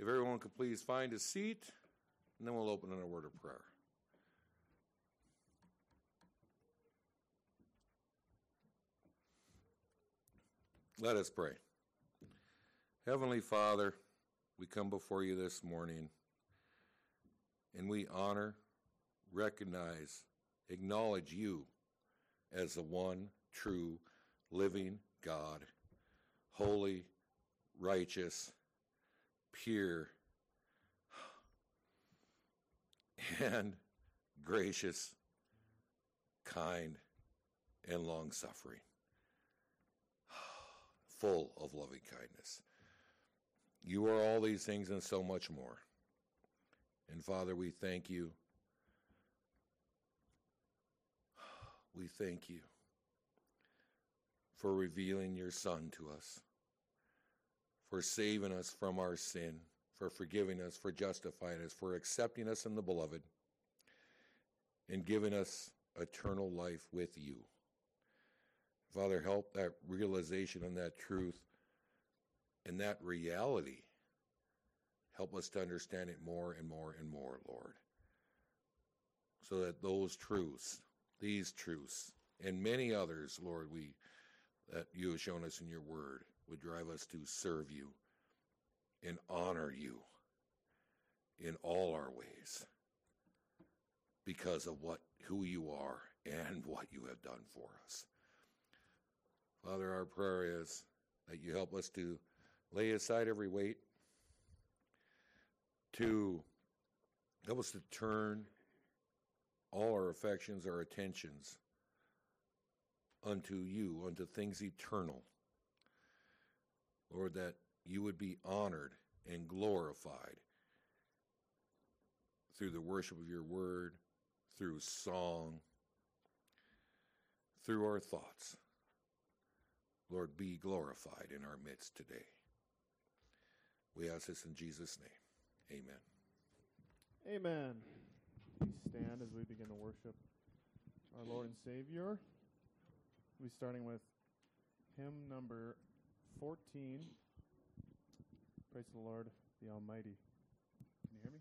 If everyone could please find a seat, and then we'll open in a word of prayer. Let us pray. Heavenly Father, we come before you this morning and we honor, recognize, acknowledge you as the one true living God, holy, righteous, pure, and gracious, kind, and long suffering, full of loving kindness. You are all these things and so much more. And Father, we thank you. We thank you for revealing your Son to us, for saving us from our sin, for forgiving us, for justifying us, for accepting us in the beloved, and giving us eternal life with you. Father, help that realization and that truth and that reality. Help us to understand it more and more and more, Lord. So that those truths, these truths, and many others, Lord, we that you have shown us in your word would drive us to serve you and honor you in all our ways because of what who you are and what you have done for us. Father, our prayer is that you help us to lay aside every weight, to help us to turn all our affections, our attentions unto you, unto things eternal. Lord, that you would be honored and glorified through the worship of your word, through song, through our thoughts. Lord, be glorified in our midst today. We ask this in Jesus' name. Amen. Amen. Please stand as we begin to worship our Lord and Savior. We'll be starting with hymn number 14. Praise the Lord, the Almighty. Can you hear me?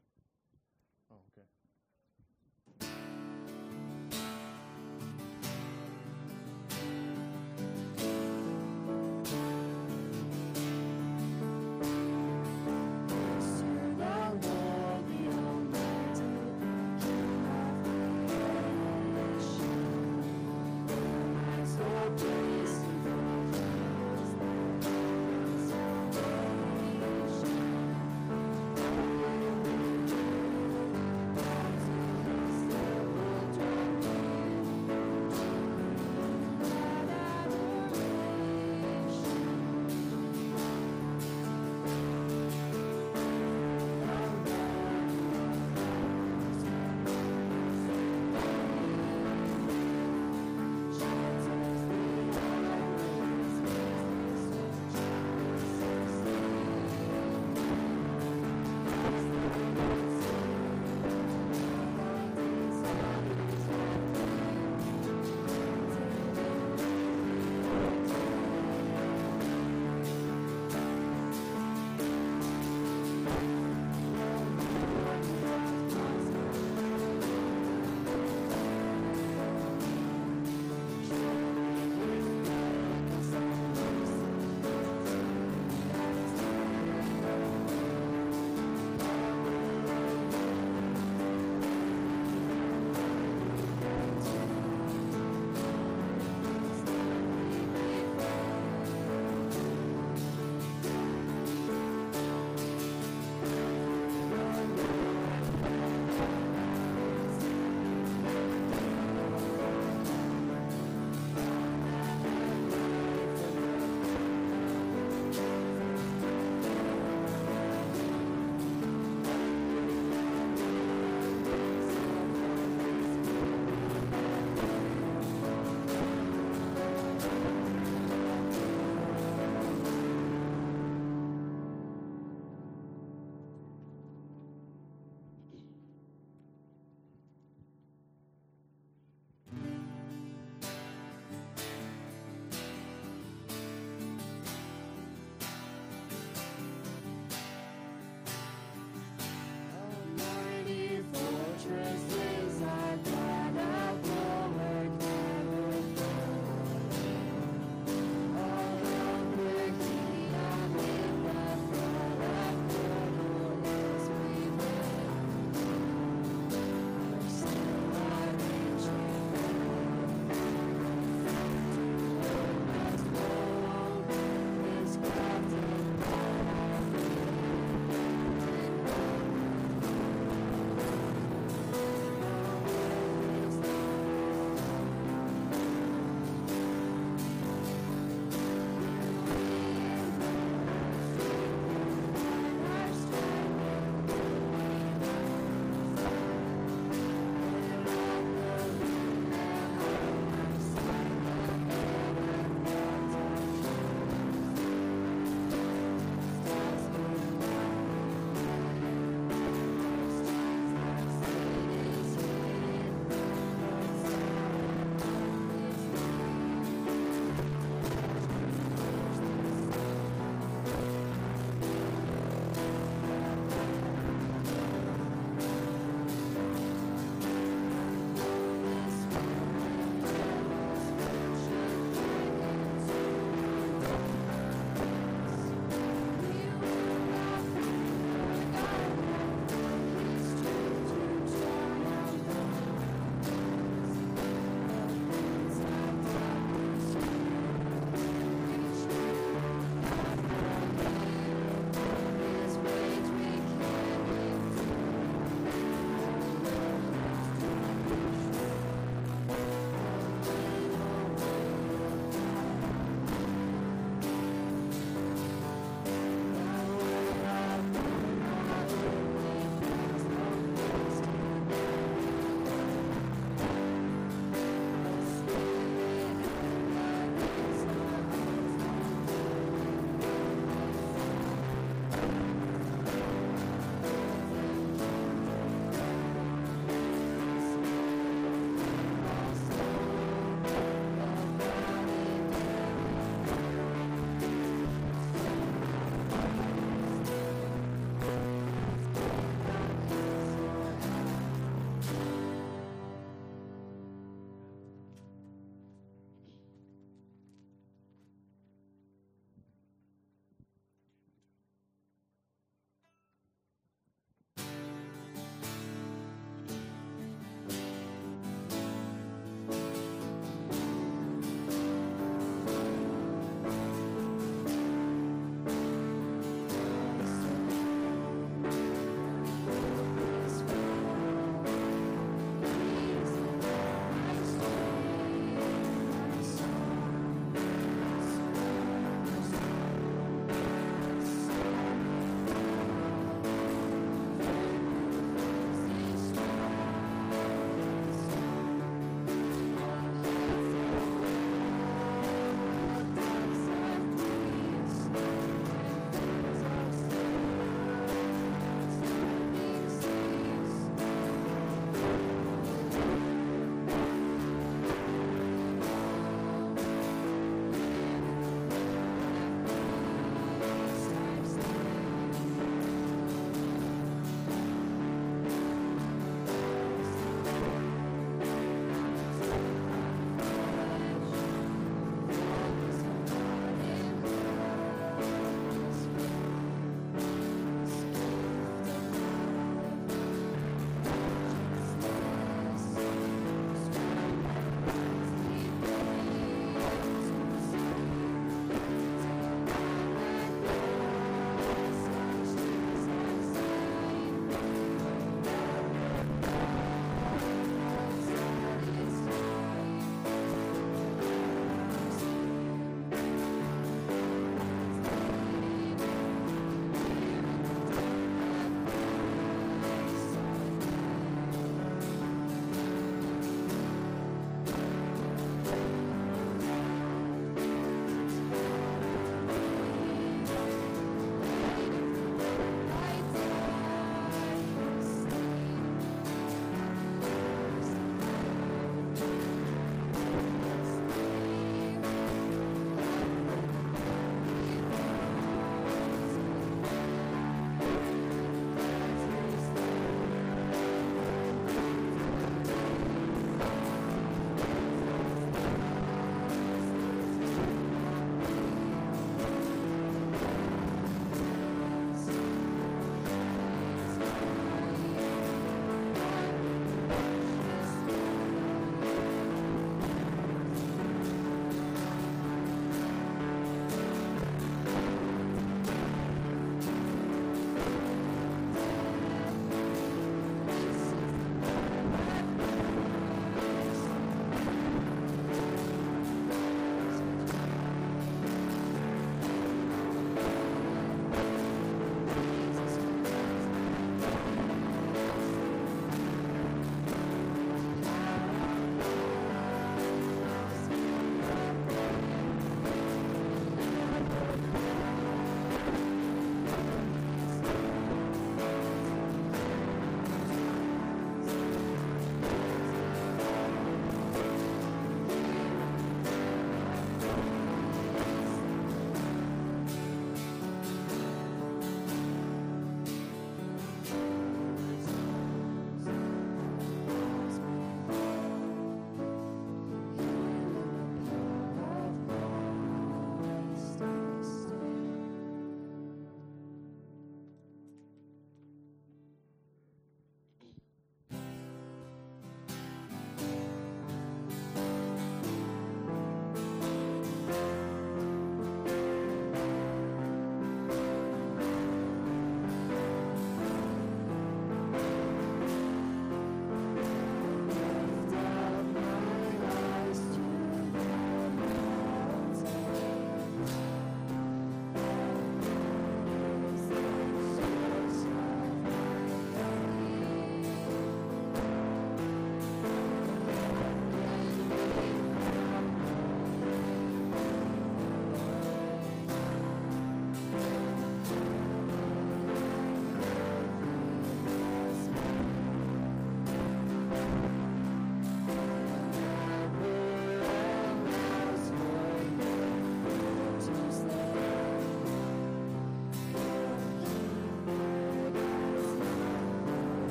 Oh, okay.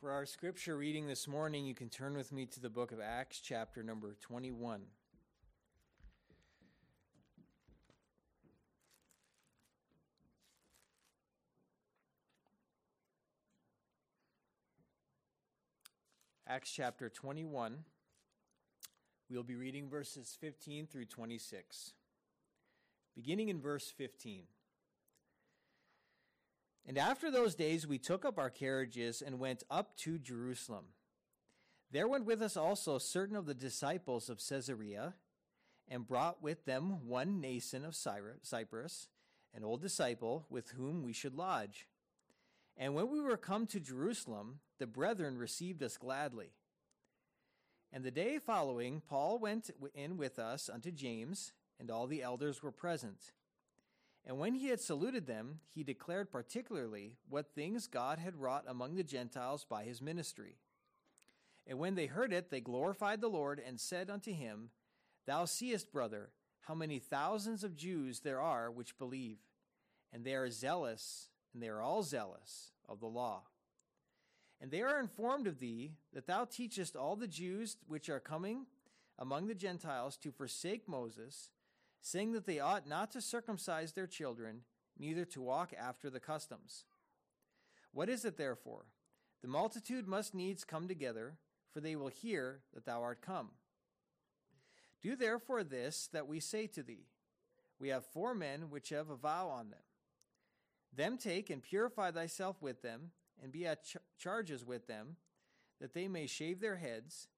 For our scripture reading this morning, you can turn with me to the book of Acts, chapter number 21. Acts chapter 21. We'll be reading verses 15 through 26. Beginning in verse 15. And after those days, we took up our carriages and went up to Jerusalem. There went with us also certain of the disciples of Caesarea, and brought with them one Mnason of Cyprus, an old disciple, with whom we should lodge. And when we were come to Jerusalem, the brethren received us gladly. And the day following, Paul went in with us unto James, and all the elders were present. And when he had saluted them, he declared particularly what things God had wrought among the Gentiles by his ministry. And when they heard it, they glorified the Lord and said unto him, Thou seest, brother, how many thousands of Jews there are which believe, and they are zealous, and they are all zealous of the law. And they are informed of thee that thou teachest all the Jews which are coming among the Gentiles to forsake Moses saying that they ought not to circumcise their children, neither to walk after the customs. What is it, therefore? The multitude must needs come together, for they will hear that thou art come. Do therefore this that we say to thee We have four men which have a vow on them. Them take and purify thyself with them, and be at ch- charges with them, that they may shave their heads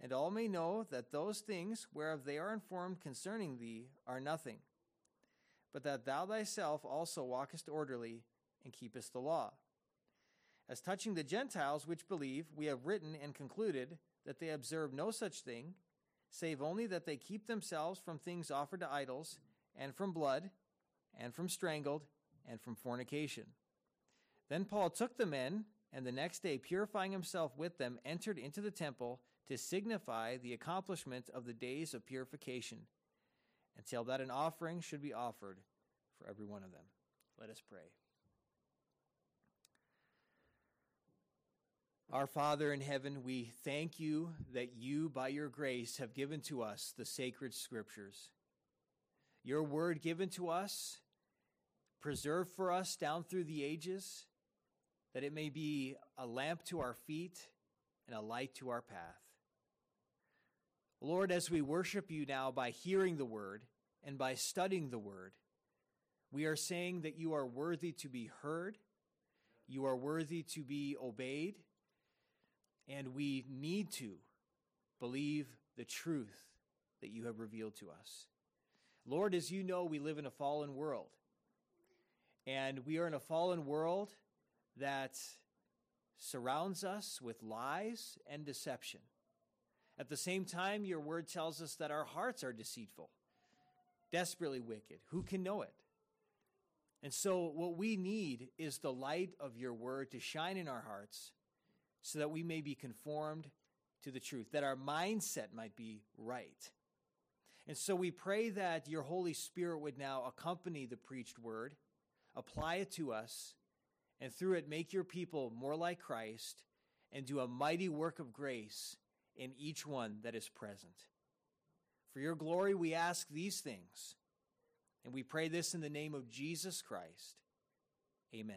and all may know that those things whereof they are informed concerning thee are nothing, but that thou thyself also walkest orderly and keepest the law. As touching the Gentiles which believe, we have written and concluded that they observe no such thing, save only that they keep themselves from things offered to idols, and from blood, and from strangled, and from fornication. Then Paul took the men, and the next day, purifying himself with them, entered into the temple to signify the accomplishment of the days of purification, until that an offering should be offered for every one of them. Let us pray. Our Father in heaven, we thank you that you, by your grace, have given to us the sacred scriptures. Your word given to us, preserved for us down through the ages, that it may be a lamp to our feet and a light to our path. Lord, as we worship you now by hearing the word and by studying the word, we are saying that you are worthy to be heard, you are worthy to be obeyed, and we need to believe the truth that you have revealed to us. Lord, as you know, we live in a fallen world. And we are in a fallen world that surrounds us with lies and deception. At the same time, your word tells us that our hearts are deceitful, desperately wicked. Who can know it? And so, what we need is the light of your word to shine in our hearts so that we may be conformed to the truth, that our mindset might be right. And so, we pray that your Holy Spirit would now accompany the preached word, apply it to us, and through it make your people more like Christ and do a mighty work of grace in each one that is present. For your glory, we ask these things, and we pray this in the name of Jesus Christ. Amen.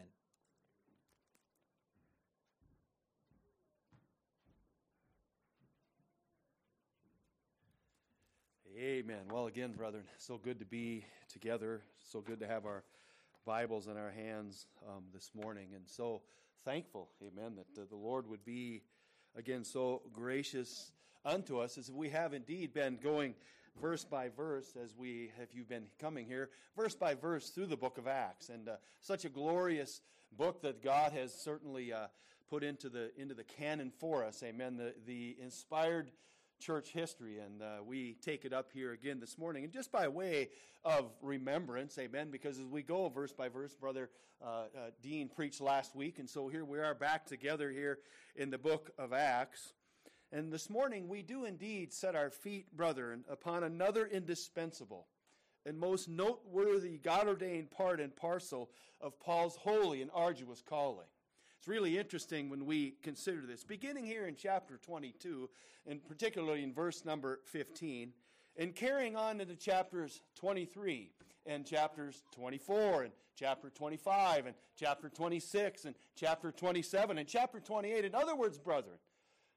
Amen. Well, again, brethren, so good to be together. So good to have our Bibles in our hands um, this morning. And so thankful, amen, that uh, the Lord would be again so gracious unto us as we have indeed been going verse by verse as we have you been coming here verse by verse through the book of acts. And uh, such a glorious book that god has certainly uh, put into the into the canon for us. Amen. The the inspired church history and uh, we take it up here again this morning and just by way of remembrance amen because as we go verse by verse brother uh, uh, dean preached last week and so here we are back together here in the book of Acts. And this morning we do indeed set our feet, brethren, upon another indispensable and most noteworthy God ordained part and parcel of Paul's holy and arduous calling. It's really interesting when we consider this. Beginning here in chapter 22, and particularly in verse number 15, and carrying on into chapters 23 and chapters 24 and chapter 25 and chapter 26 and chapter 27 and chapter 28. In other words, brethren,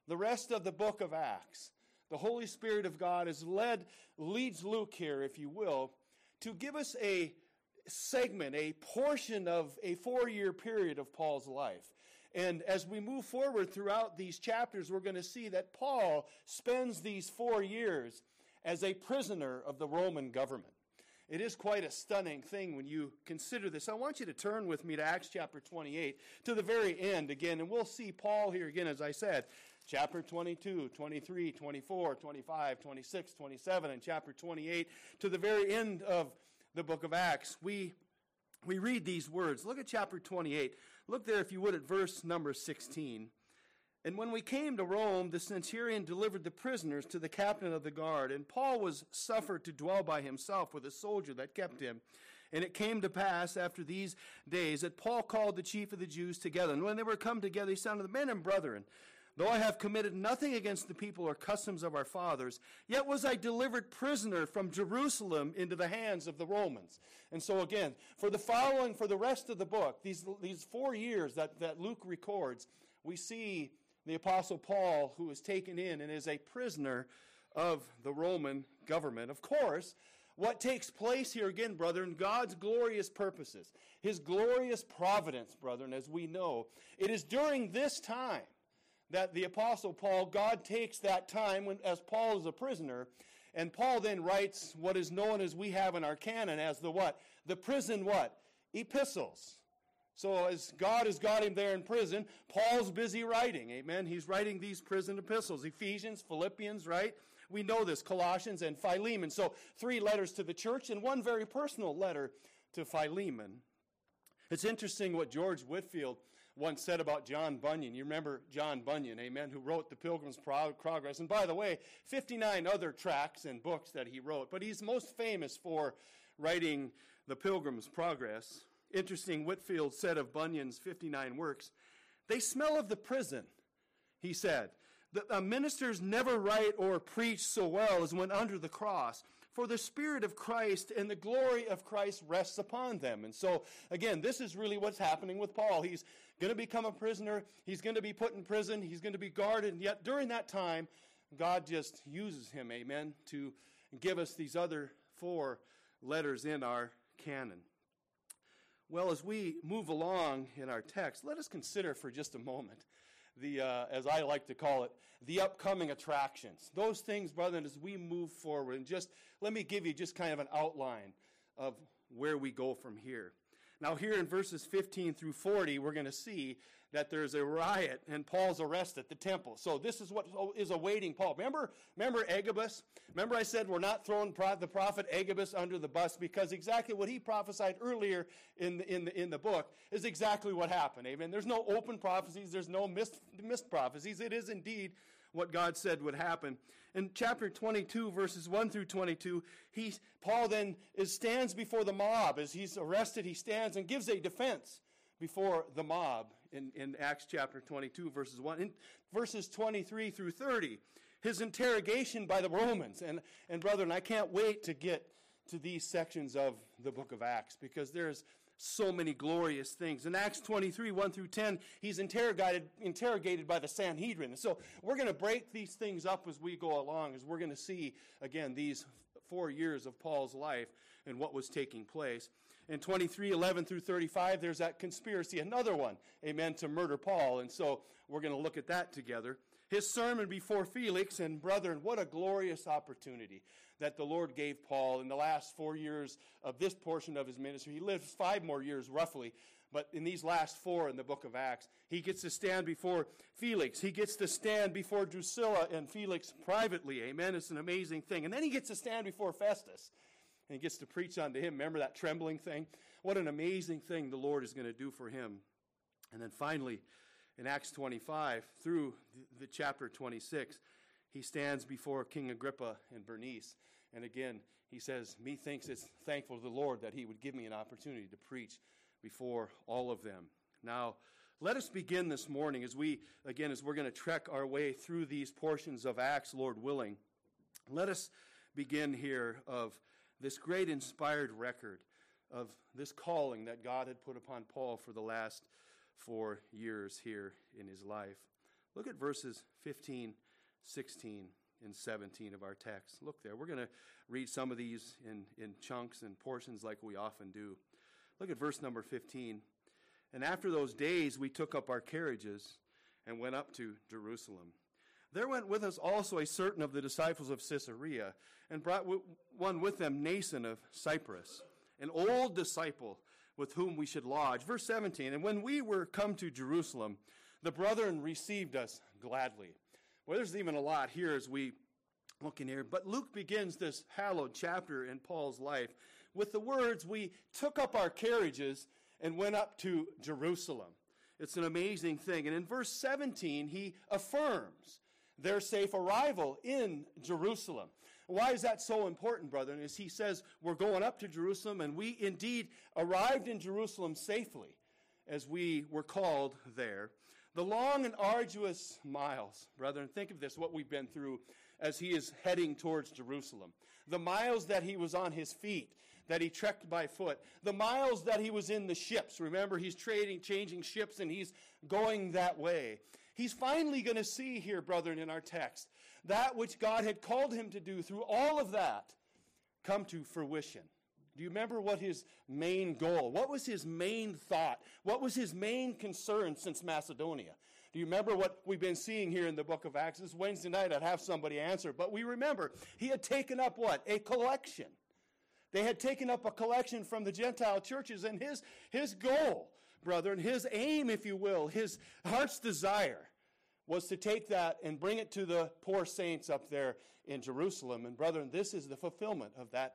the rest of the book of Acts, the Holy Spirit of God has led, leads Luke here, if you will, to give us a segment, a portion of a four year period of Paul's life. And as we move forward throughout these chapters, we're going to see that Paul spends these four years as a prisoner of the Roman government. It is quite a stunning thing when you consider this. I want you to turn with me to Acts chapter 28 to the very end again, and we'll see Paul here again, as I said, chapter 22, 23, 24, 25, 26, 27, and chapter 28 to the very end of the book of Acts. We, we read these words. Look at chapter 28. Look there, if you would, at verse number 16. And when we came to Rome, the centurion delivered the prisoners to the captain of the guard, and Paul was suffered to dwell by himself with a soldier that kept him. And it came to pass after these days that Paul called the chief of the Jews together. And when they were come together, he said unto the men and brethren, Though I have committed nothing against the people or customs of our fathers, yet was I delivered prisoner from Jerusalem into the hands of the Romans. And so again, for the following, for the rest of the book, these, these four years that, that Luke records, we see the Apostle Paul, who is taken in and is a prisoner of the Roman government. Of course, what takes place here again, brethren, God's glorious purposes, His glorious providence, brethren, as we know, it is during this time that the Apostle Paul, God takes that time when, as Paul is a prisoner, and Paul then writes what is known as we have in our canon as the what? The prison what? Epistles. So as God has got him there in prison, Paul's busy writing. Amen. He's writing these prison epistles. Ephesians, Philippians, right? We know this, Colossians and Philemon. So three letters to the church and one very personal letter to Philemon. It's interesting what George Whitefield once said about John Bunyan. You remember John Bunyan, amen, who wrote The Pilgrim's Progress. And by the way, 59 other tracts and books that he wrote. But he's most famous for writing The Pilgrim's Progress interesting Whitefield said of Bunyan's 59 works, they smell of the prison, he said. The ministers never write or preach so well as when under the cross, for the Spirit of Christ and the glory of Christ rests upon them. And so, again, this is really what's happening with Paul. He's going to become a prisoner, he's going to be put in prison, he's going to be guarded, and yet during that time, God just uses him, amen, to give us these other four letters in our canon. Well, as we move along in our text, let us consider for just a moment the, uh, as I like to call it, the upcoming attractions. Those things, brethren, as we move forward, and just let me give you just kind of an outline of where we go from here. Now, here in verses 15 through 40, we're going to see that there's a riot and Paul's arrested at the temple. So this is what is awaiting Paul. Remember, remember Agabus? Remember I said we're not throwing the prophet Agabus under the bus because exactly what he prophesied earlier in the, in the, in the book is exactly what happened. Amen. There's no open prophecies. There's no missed, missed prophecies. It is indeed what God said would happen. In chapter 22, verses 1 through 22, he, Paul then is, stands before the mob. As he's arrested, he stands and gives a defense before the mob in, in Acts chapter 22, verses 1. In verses 23 through 30, his interrogation by the Romans. And, and brethren, I can't wait to get to these sections of the book of Acts because there's so many glorious things. In Acts 23, 1 through 10, he's interrogated, interrogated by the Sanhedrin. So we're going to break these things up as we go along, as we're going to see, again, these four years of Paul's life and what was taking place. In 23, 11 through 35, there's that conspiracy, another one, amen, to murder Paul. And so we're going to look at that together. His sermon before Felix, and brethren, what a glorious opportunity that the Lord gave Paul in the last four years of this portion of his ministry. He lives five more years, roughly, but in these last four in the book of Acts, he gets to stand before Felix. He gets to stand before Drusilla and Felix privately. Amen. It's an amazing thing. And then he gets to stand before Festus and gets to preach unto him. Remember that trembling thing? What an amazing thing the Lord is going to do for him. And then finally, in Acts 25 through the, chapter 26, he stands before King Agrippa and Bernice. And again, he says, Methinks it's thankful to the Lord that he would give me an opportunity to preach before all of them. Now, Let us begin this morning as we, again, as we're going to trek our way through these portions of Acts, Lord willing. Let us begin here of this great inspired record of this calling that God had put upon Paul for the last four years here in his life. Look at verses 15, 16, and 17 of our text. Look there. We're going to read some of these in, in chunks and portions like we often do. Look at verse number 15. And after those days, we took up our carriages and went up to Jerusalem. There went with us also a certain of the disciples of Caesarea, and brought one with them, Mnason of Cyprus, an old disciple with whom we should lodge. Verse 17 And when we were come to Jerusalem, the brethren received us gladly. Well, there's even a lot here as we look in here. But Luke begins this hallowed chapter in Paul's life with the words, We took up our carriages and went up to Jerusalem. It's an amazing thing. And in verse 17, he affirms their safe arrival in Jerusalem. Why is that so important, brethren? Is he says, We're going up to Jerusalem, and we indeed arrived in Jerusalem safely as we were called there. The long and arduous miles, brethren, think of this, what we've been through as he is heading towards Jerusalem. The miles that he was on his feet, that he trekked by foot, the miles that he was in the ships. Remember, he's trading, changing ships, and he's going that way. He's finally going to see here, brethren, in our text, that which God had called him to do through all of that come to fruition. Do you remember what his main goal? What was his main thought? What was his main concern since Macedonia? Do you remember what we've been seeing here in the book of Acts? This Wednesday night, I'd have somebody answer. But we remember he had taken up what? A collection. They had taken up a collection from the Gentile churches, and his, his goal, brother, and his aim, if you will, his heart's desire was to take that and bring it to the poor saints up there in Jerusalem. And, brethren, this is the fulfillment of that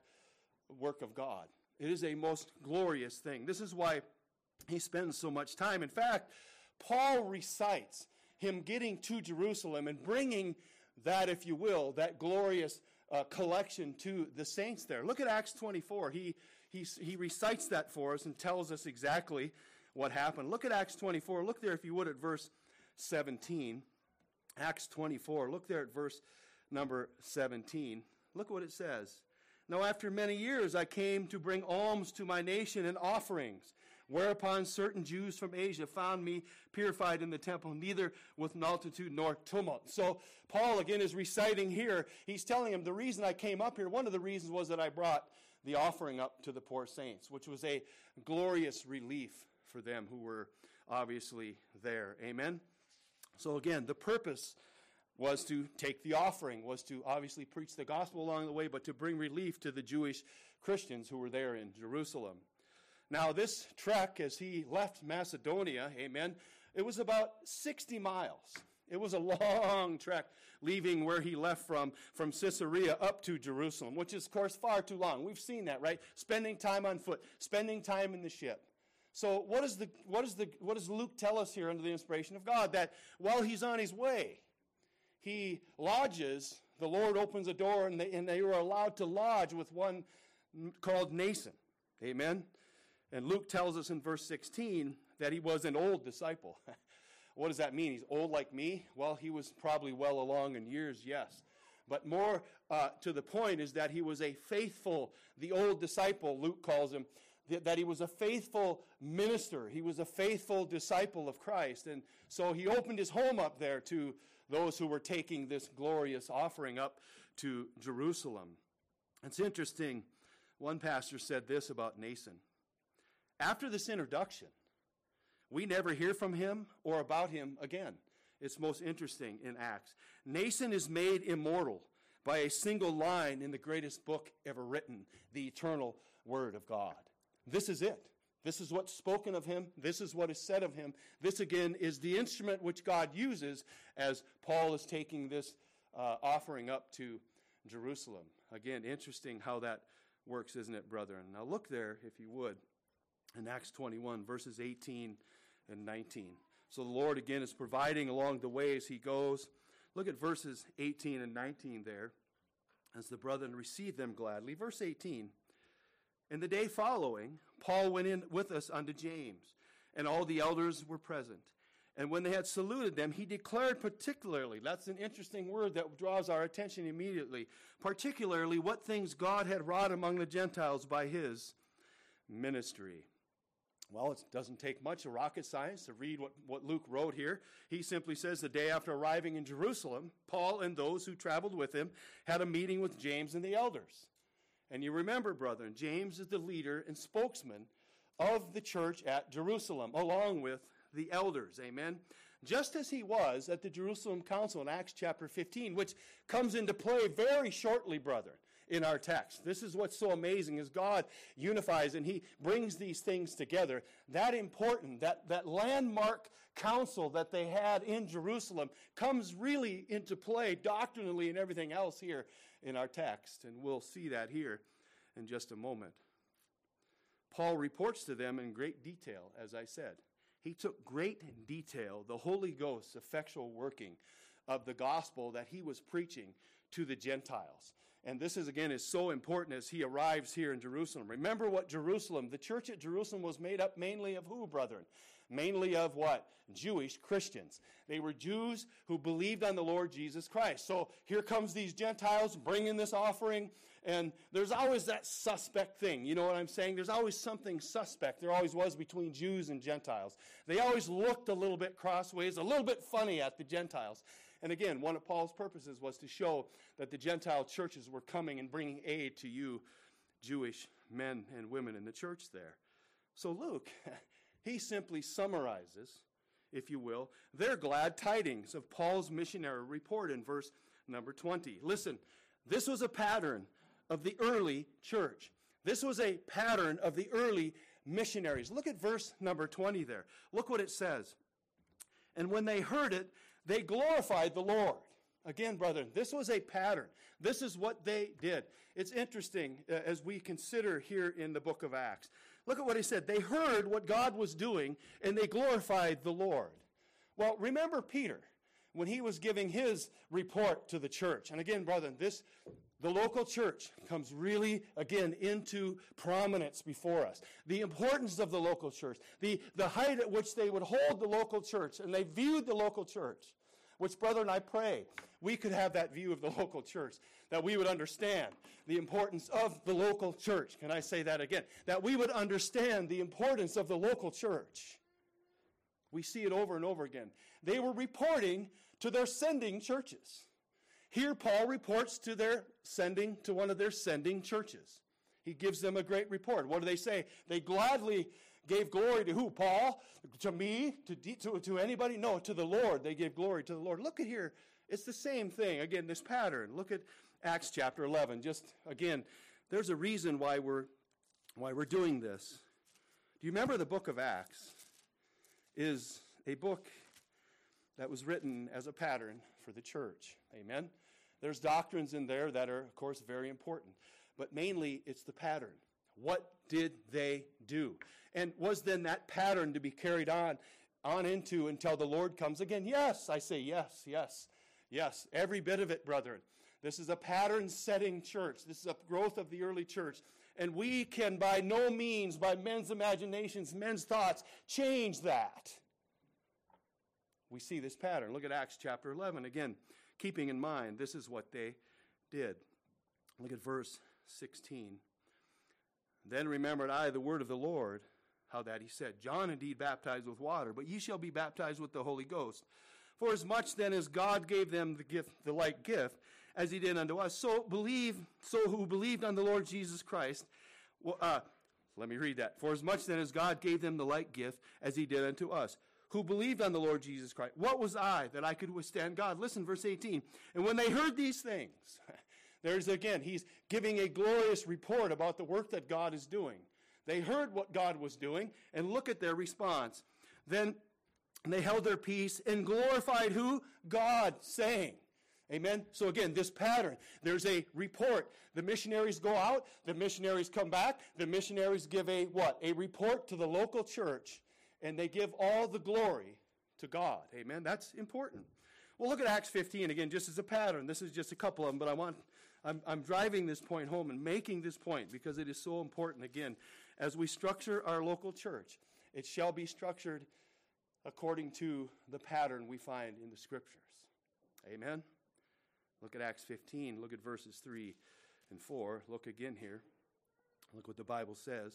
work of God. It is a most glorious thing. This is why he spends so much time. In fact, Paul recites him getting to Jerusalem and bringing that, if you will, that glorious uh, collection to the saints there. Look at Acts 24. He, he, he recites that for us and tells us exactly what happened. Look at Acts 24. Look there, if you would, at verse 17. Acts 24. Look there at verse number 17. Look what it says. Now, after many years, I came to bring alms to my nation and offerings. Whereupon certain Jews from Asia found me purified in the temple, neither with multitude nor tumult. So, Paul again is reciting here. He's telling him the reason I came up here, one of the reasons was that I brought the offering up to the poor saints, which was a glorious relief for them who were obviously there. Amen? So, again, the purpose was to take the offering, was to obviously preach the gospel along the way, but to bring relief to the Jewish Christians who were there in Jerusalem. Now, this trek, as he left Macedonia, amen, it was about 60 miles. It was a long trek leaving where he left from, from Caesarea up to Jerusalem, which is, of course, far too long. We've seen that, right? Spending time on foot, spending time in the ship. So, what, is the, what, is the, what does Luke tell us here under the inspiration of God? That while he's on his way, he lodges, the Lord opens a door, and they, and they were allowed to lodge with one called Mnason. Amen? And Luke tells us in verse 16 that he was an old disciple. what does that mean? He's old like me? Well, he was probably well along in years, yes. But more uh, to the point is that he was a faithful, the old disciple, Luke calls him, that he was a faithful minister. He was a faithful disciple of Christ. And so he opened his home up there to those who were taking this glorious offering up to Jerusalem. It's interesting. One pastor said this about Mnason. After this introduction, we never hear from him or about him again. It's most interesting in Acts. Mnason is made immortal by a single line in the greatest book ever written, the eternal Word of God. This is it. This is what's spoken of him. This is what is said of him. This, again, is the instrument which God uses as Paul is taking this uh, offering up to Jerusalem. Again, interesting how that works, isn't it, brethren? Now, look there, if you would, in Acts 21, verses 18 and 19. So the Lord, again, is providing along the way as he goes. Look at verses 18 and 19 there as the brethren receive them gladly. Verse 18 In the day following, Paul went in with us unto James. and all the elders were present. And when they had saluted them, he declared particularly, that's an interesting word that draws our attention immediately, particularly what things God had wrought among the Gentiles by his ministry. Well, it doesn't take much of rocket science to read what, what Luke wrote here. He simply says the day after arriving in Jerusalem, Paul and those who traveled with him had a meeting with James and the elders. And you remember, brethren, James is the leader and spokesman of the church at Jerusalem, along with the elders. Amen. Just as he was at the Jerusalem Council in Acts chapter 15, which comes into play very shortly, brethren, in our text. This is what's so amazing is God unifies and he brings these things together. That important, that, that landmark council that they had in Jerusalem comes really into play doctrinally and everything else here in our text. And we'll see that here in just a moment. Paul reports to them in great detail, as I said. He took great detail, the Holy Ghost's effectual working of the gospel that he was preaching to the Gentiles. And this is again is so important as he arrives here in Jerusalem. Remember what Jerusalem, the church at Jerusalem was made up mainly of who, brethren? Mainly of what? Jewish Christians. They were Jews who believed on the Lord Jesus Christ. So here comes these Gentiles bringing this offering and there's always that suspect thing. You know what I'm saying? There's always something suspect. There always was between Jews and Gentiles. They always looked a little bit crossways, a little bit funny at the Gentiles. And again, one of Paul's purposes was to show that the Gentile churches were coming and bringing aid to you, Jewish men and women in the church there. So Luke, he simply summarizes, if you will, their glad tidings of Paul's missionary report in verse number 20. Listen, this was a pattern of the early church. This was a pattern of the early missionaries. Look at verse number 20 there. Look what it says. And when they heard it, they glorified the Lord. Again, brethren, this was a pattern. This is what they did. It's interesting uh, as we consider here in the book of Acts. Look at what he said. They heard what God was doing and they glorified the Lord. Well, remember Peter when he was giving his report to the church. And again, brethren, this the local church comes really, again, into prominence before us. The importance of the local church, the, the height at which they would hold the local church, and they viewed the local church, which, brethren, I pray we could have that view of the local church, that we would understand the importance of the local church. Can I say that again? That we would understand the importance of the local church. We see it over and over again. They were reporting to their sending churches. Here, Paul reports to their sending, to one of their sending churches. He gives them a great report. What do they say? They gladly gave glory to who? Paul? To me? To, to, to anybody? No, to the Lord. They gave glory to the Lord. Look at here. It's the same thing. Again, this pattern. Look at Acts chapter 11. Just again, there's a reason why we're, why we're doing this. Do you remember the book of Acts? Is a book that was written as a pattern for the church. Amen? There's doctrines in there that are, of course, very important. But mainly, it's the pattern. What did they do? And was then that pattern to be carried on, on into until the Lord comes again? Yes, I say yes, yes, yes. Every bit of it, brethren. This is a pattern setting church. This is a growth of the early church. And we can by no means, by men's imaginations, men's thoughts, change that. We see this pattern. Look at Acts chapter 11. Again, keeping in mind this is what they did. Look at verse 16. Then remembered I the word of the Lord, how that he said, John indeed baptized with water, but ye shall be baptized with the Holy Ghost. For as much then as God gave them the gift, the like gift, as he did unto us, so believe, so who believed on the Lord Jesus Christ. Well, uh, let me read that. For as much then as God gave them the like gift, as he did unto us who believed on the Lord Jesus Christ. What was I that I could withstand God? Listen, verse 18. And when they heard these things, there's again, he's giving a glorious report about the work that God is doing. They heard what God was doing, and look at their response. Then they held their peace and glorified who? God, saying, Amen. So again, this pattern. There's a report. The missionaries go out, the missionaries come back, the missionaries give a what? A report to the local church and they give all the glory to God. Amen. That's important. Well, look at Acts 15 again, just as a pattern. This is just a couple of them, but I want, I'm, I'm driving this point home and making this point because it is so important again as we structure our local church It shall be structured according to the pattern we find in the scriptures. Amen. Look at Acts 15. Look at verses 3 and 4. Look again here. Look what the Bible says.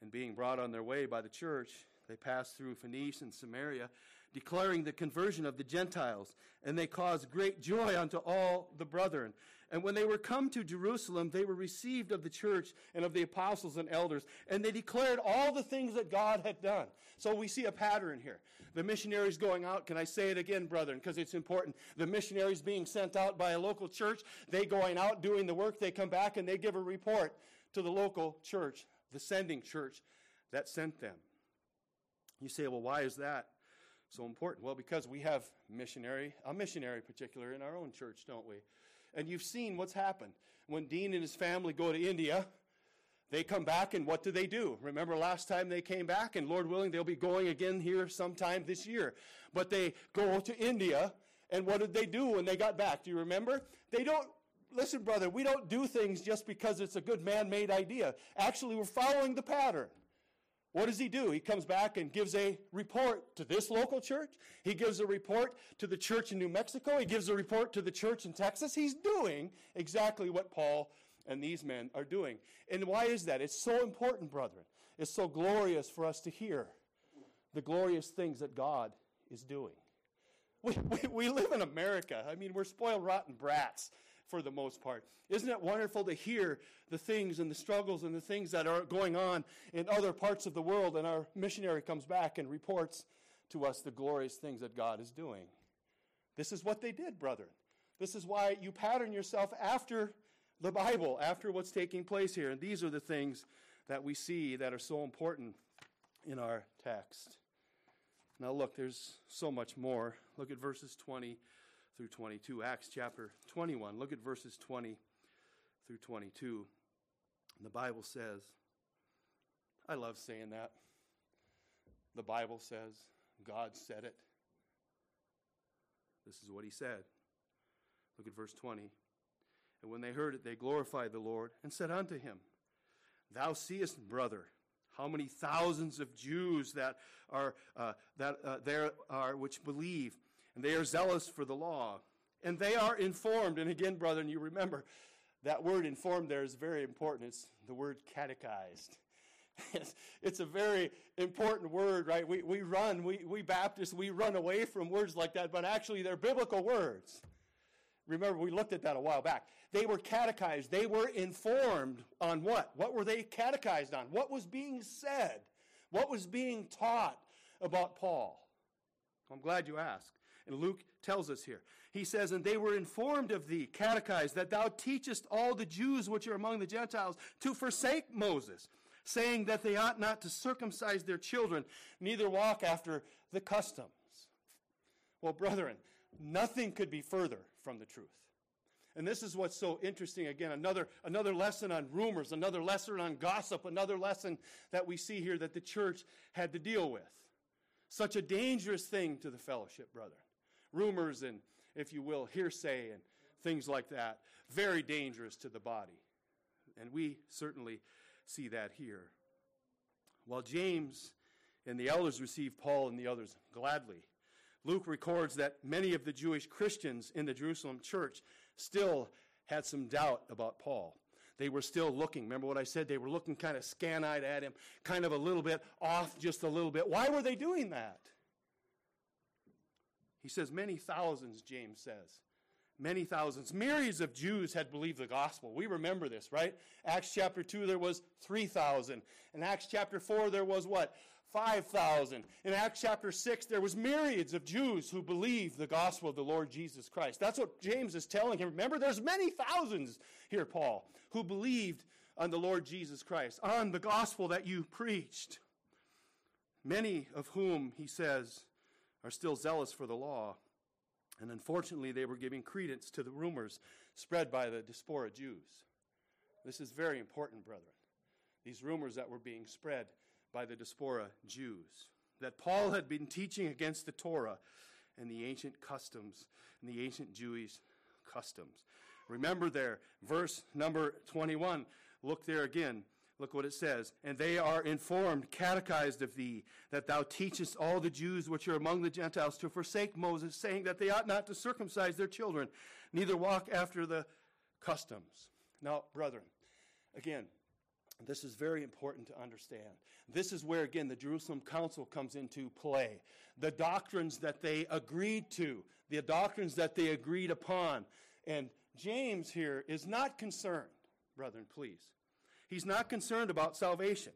And being brought on their way by the church, they passed through Phoenicia and Samaria, declaring the conversion of the Gentiles. And they caused great joy unto all the brethren. And when they were come to Jerusalem, they were received of the church and of the apostles and elders. And they declared all the things that God had done. So we see a pattern here. The missionaries going out, can I say it again, brethren, because it's important. The missionaries being sent out by a local church, they going out doing the work, they come back and they give a report to the local church, the sending church that sent them. You say, well, why is that so important? Well, because we have missionary, a missionary particular in our own church, don't we? And you've seen what's happened. When Dean and his family go to India, they come back and what do they do? Remember last time they came back, and Lord willing, they'll be going again here sometime this year. But they go to India, and what did they do when they got back? Do you remember? They don't, listen, brother, we don't do things just because it's a good man made idea. Actually, we're following the pattern. What does he do? He comes back and gives a report to this local church. He gives a report to the church in New Mexico. He gives a report to the church in Texas. He's doing exactly what Paul and these men are doing. And why is that? It's so important, brethren. It's so glorious for us to hear the glorious things that God is doing. We, we, we live in America. I mean, we're spoiled, rotten brats for the most part. Isn't it wonderful to hear the things and the struggles and the things that are going on in other parts of the world? And our missionary comes back and reports to us the glorious things that God is doing. This is what they did, brethren. This is why you pattern yourself after the Bible, after what's taking place here. And these are the things that we see that are so important in our text. Now, look, there's so much more. Look at verses 20 through 22. Acts chapter 21. Look at verses 20 through 22. And the Bible says, I love saying that. The Bible says, God said it. This is what he said. Look at verse 20. And when they heard it, they glorified the Lord and said unto him, Thou seest, brother, how many thousands of Jews that are uh, that uh, there are which believe, and they are zealous for the law. And they are informed. And again, brethren, you remember that word informed there is very important. It's the word catechized. it's a very important word, right? We, we run, we, we Baptists, we run away from words like that, but actually they're biblical words. Remember, we looked at that a while back. They were catechized. They were informed on what? What were they catechized on? What was being said? What was being taught about Paul? I'm glad you asked. And Luke tells us here. He says, And they were informed of thee, catechized, that thou teachest all the Jews which are among the Gentiles to forsake Moses, saying that they ought not to circumcise their children, neither walk after the customs. Well, brethren, nothing could be further from the truth. And this is what's so interesting. Again, another, another lesson on rumors, another lesson on gossip, another lesson that we see here that the church had to deal with. Such a dangerous thing to the fellowship, brother rumors and, if you will, hearsay and things like that. Very dangerous to the body. And we certainly see that here. While James and the elders received Paul and the others gladly, Luke records that many of the Jewish Christians in the Jerusalem church still had some doubt about Paul. They were still looking. Remember what I said? They were looking kind of scan eyed at him, kind of a little bit off just a little bit. Why were they doing that? He says, many thousands, James says. Many thousands. Myriads of Jews had believed the gospel. We remember this, right? Acts chapter 2, there was 3,000. In Acts chapter 4, there was what? 5,000. In Acts chapter 6, there was myriads of Jews who believed the gospel of the Lord Jesus Christ. That's what James is telling him. Remember, there's many thousands here, Paul, who believed on the Lord Jesus Christ, on the gospel that you preached. Many of whom, he says, are still zealous for the law. And unfortunately, they were giving credence to the rumors spread by the diaspora Jews. This is very important, brethren. These rumors that were being spread by the diaspora Jews. That Paul had been teaching against the Torah and the ancient customs and the ancient Jewish customs. Remember there, verse number 21. Look there again. Look what it says. And they are informed, catechized of thee, that thou teachest all the Jews which are among the Gentiles to forsake Moses, saying that they ought not to circumcise their children, neither walk after the customs. Now, brethren, again, this is very important to understand. This is where, again, the Jerusalem Council comes into play. The doctrines that they agreed to, the doctrines that they agreed upon. And James here is not concerned, brethren, please He's not concerned about salvation.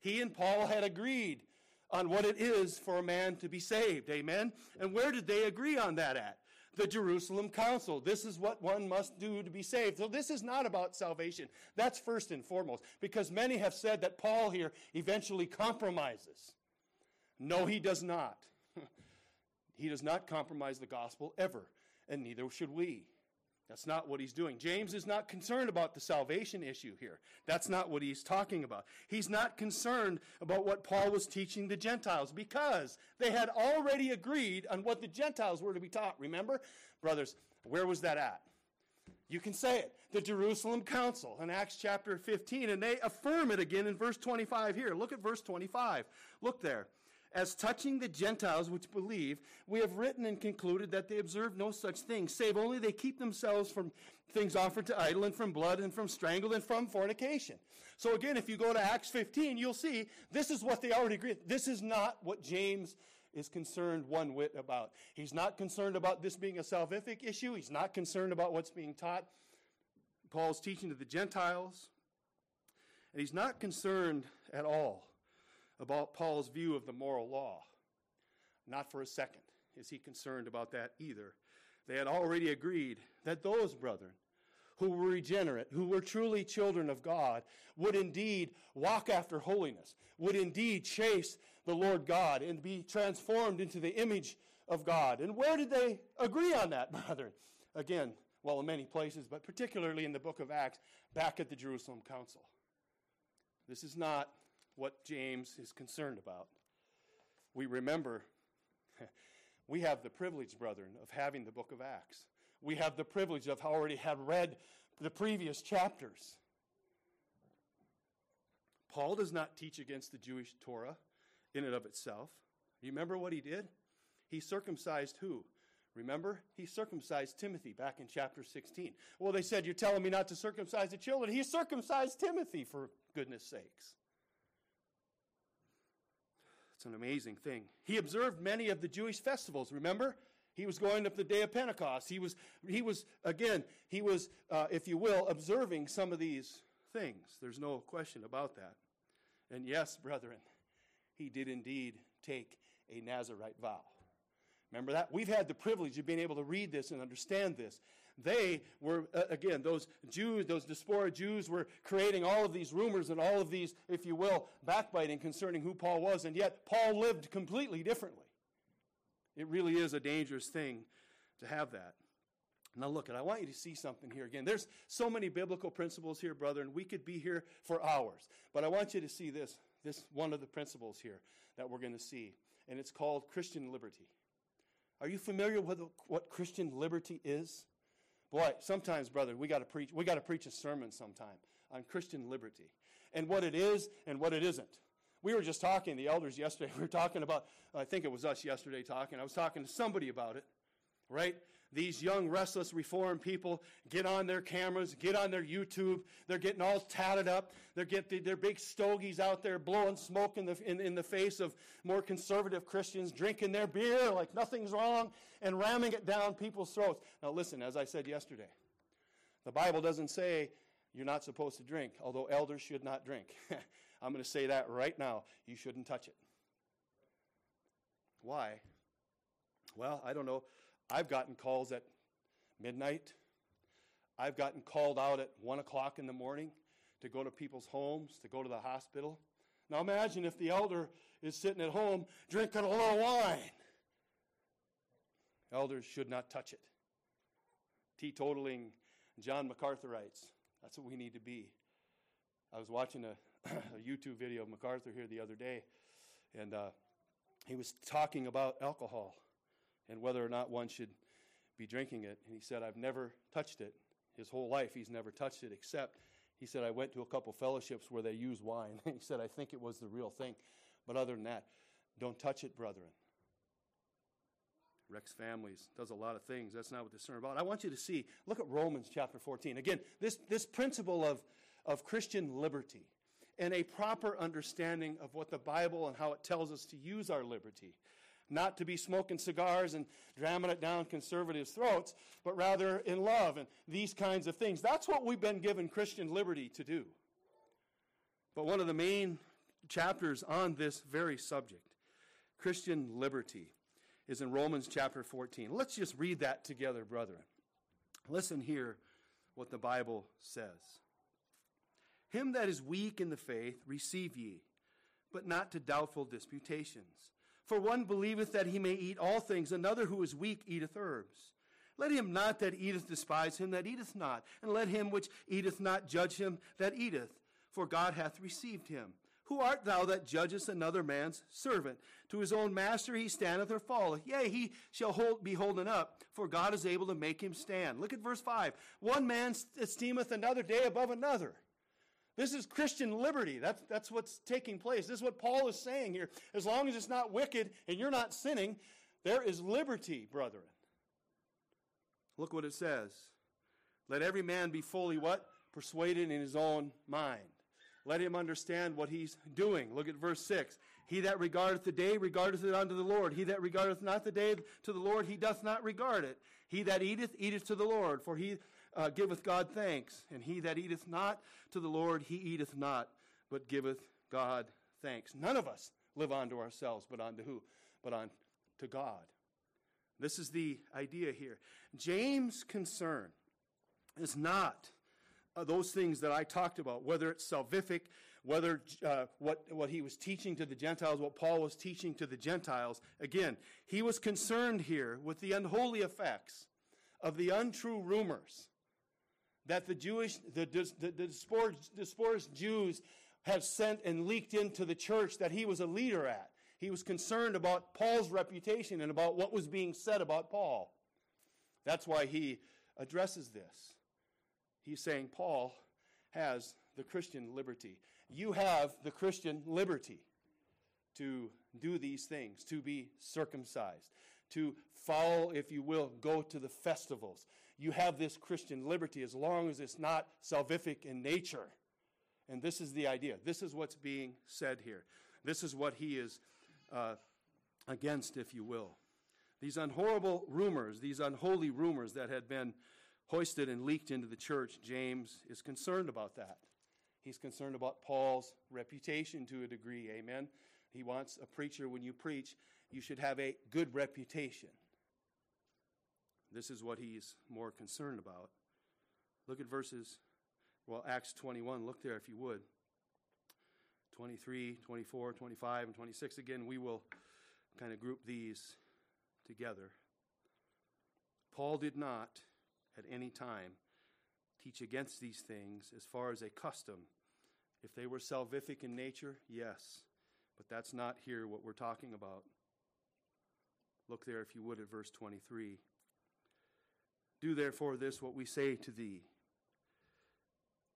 He and Paul had agreed on what it is for a man to be saved. Amen? And where did they agree on that at? The Jerusalem Council. This is what one must do to be saved. So this is not about salvation. That's first and foremost. Because many have said that Paul here eventually compromises. No, he does not. he does not compromise the gospel ever. And neither should we. That's not what he's doing. James is not concerned about the salvation issue here. That's not what he's talking about. He's not concerned about what Paul was teaching the Gentiles because they had already agreed on what the Gentiles were to be taught. Remember? Brothers, where was that at? You can say it. The Jerusalem Council in Acts chapter 15, and they affirm it again in verse 25 here. Look at verse 25. Look there. As touching the Gentiles which believe, we have written and concluded that they observe no such thing, save only they keep themselves from things offered to idol and from blood and from strangle and from fornication. So again, if you go to Acts 15, you'll see this is what they already agree. This is not what James is concerned one whit about. He's not concerned about this being a salvific issue. He's not concerned about what's being taught. Paul's teaching to the Gentiles. And he's not concerned at all about Paul's view of the moral law. Not for a second is he concerned about that either. They had already agreed that those brethren who were regenerate, who were truly children of God, would indeed walk after holiness, would indeed chase the Lord God and be transformed into the image of God. And where did they agree on that, brethren? Again, well, in many places, but particularly in the book of Acts, back at the Jerusalem Council. This is not what James is concerned about. We remember we have the privilege, brethren, of having the book of Acts. We have the privilege of already have read the previous chapters. Paul does not teach against the Jewish Torah in and of itself. You remember what he did? He circumcised who? Remember? He circumcised Timothy back in chapter 16. Well, they said, You're telling me not to circumcise the children. He circumcised Timothy, for goodness sakes. It's an amazing thing. He observed many of the Jewish festivals. Remember? He was going up the day of Pentecost. He was, he was again, he was, uh, if you will, observing some of these things. There's no question about that. And yes, brethren, he did indeed take a Nazarite vow. Remember that? We've had the privilege of being able to read this and understand this. They were, uh, again, those Jews, those diaspora Jews were creating all of these rumors and all of these, if you will, backbiting concerning who Paul was, and yet Paul lived completely differently. It really is a dangerous thing to have that. Now, look, and I want you to see something here again. There's so many biblical principles here, brother, and we could be here for hours. But I want you to see this, this one of the principles here that we're going to see, and it's called Christian liberty. Are you familiar with what Christian liberty is? Boy, sometimes, brother, we got to preach. We got to preach a sermon sometime on Christian liberty and what it is and what it isn't. We were just talking, the elders yesterday. We were talking about. I think it was us yesterday talking. I was talking to somebody about it, right? These young, restless, reformed people get on their cameras, get on their YouTube. They're getting all tatted up. They're getting their big stogies out there blowing smoke in the, in, in the face of more conservative Christians, drinking their beer like nothing's wrong, and ramming it down people's throats. Now, listen, as I said yesterday, the Bible doesn't say you're not supposed to drink, although elders should not drink. I'm going to say that right now. You shouldn't touch it. Why? Well, I don't know. I've gotten calls at midnight. I've gotten called out at 1 o'clock in the morning to go to people's homes, to go to the hospital. Now imagine if the elder is sitting at home drinking a little wine. Elders should not touch it. Teetotaling John MacArthurites. That's what we need to be. I was watching a, a YouTube video of MacArthur here the other day, and uh, he was talking about alcohol and whether or not one should be drinking it. And he said, I've never touched it. His whole life, he's never touched it, except He said, I went to a couple fellowships where they use wine. he said, I think it was the real thing. But other than that, don't touch it, brethren. Rex Families does a lot of things. That's not what this sermon about. I want you to see, look at Romans chapter 14. Again, this, this principle of, of Christian liberty and a proper understanding of what the Bible and how it tells us to use our liberty. Not to be smoking cigars and dramming it down conservatives' throats, but rather in love and these kinds of things. That's what we've been given Christian liberty to do. But one of the main chapters on this very subject, Christian liberty, is in Romans chapter 14. Let's just read that together, brethren. Listen here what the Bible says. Him that is weak in the faith receive ye, but not to doubtful disputations. For one believeth that he may eat all things, another who is weak eateth herbs. Let him not that eateth despise him that eateth not, and let him which eateth not judge him that eateth, for God hath received him. Who art thou that judgest another man's servant? To his own master he standeth or falleth. Yea, he shall hold, be holden up, for God is able to make him stand. Look at verse 5. One man esteemeth another day above another. This is Christian liberty. That's, that's what's taking place. This is what Paul is saying here. As long as it's not wicked and you're not sinning, there is liberty, brethren. Look what it says. Let every man be fully what? Persuaded in his own mind. Let him understand what he's doing. Look at verse 6. He that regardeth the day regardeth it unto the Lord. He that regardeth not the day to the Lord, he doth not regard it. He that eateth, eateth to the Lord. For he uh, giveth God thanks. And he that eateth not to the Lord, he eateth not, but giveth God thanks. None of us live unto ourselves, but unto who? But unto God. This is the idea here. James' concern is not uh, those things that I talked about, whether it's salvific, whether uh, what, what he was teaching to the Gentiles, what Paul was teaching to the Gentiles. Again, he was concerned here with the unholy effects of the untrue rumors that the Jewish, the, the, the dispersed, dispersed Jews have sent and leaked into the church that he was a leader at. He was concerned about Paul's reputation and about what was being said about Paul. That's why he addresses this. He's saying Paul has the Christian liberty. You have the Christian liberty to do these things, to be circumcised, to follow, if you will, go to the festivals, you have this Christian liberty as long as it's not salvific in nature. And this is the idea. This is what's being said here. This is what he is uh, against, if you will. These unhorrible rumors, these unholy rumors that had been hoisted and leaked into the church, James is concerned about that. He's concerned about Paul's reputation to a degree. Amen. He wants a preacher, when you preach, you should have a good reputation. This is what he's more concerned about. Look at verses, well, Acts 21. Look there if you would. 23, 24, 25, and 26. Again, we will kind of group these together. Paul did not at any time teach against these things as far as a custom. If they were salvific in nature, yes, but that's not here what we're talking about. Look there, if you would, at verse 23. Do therefore this what we say to thee.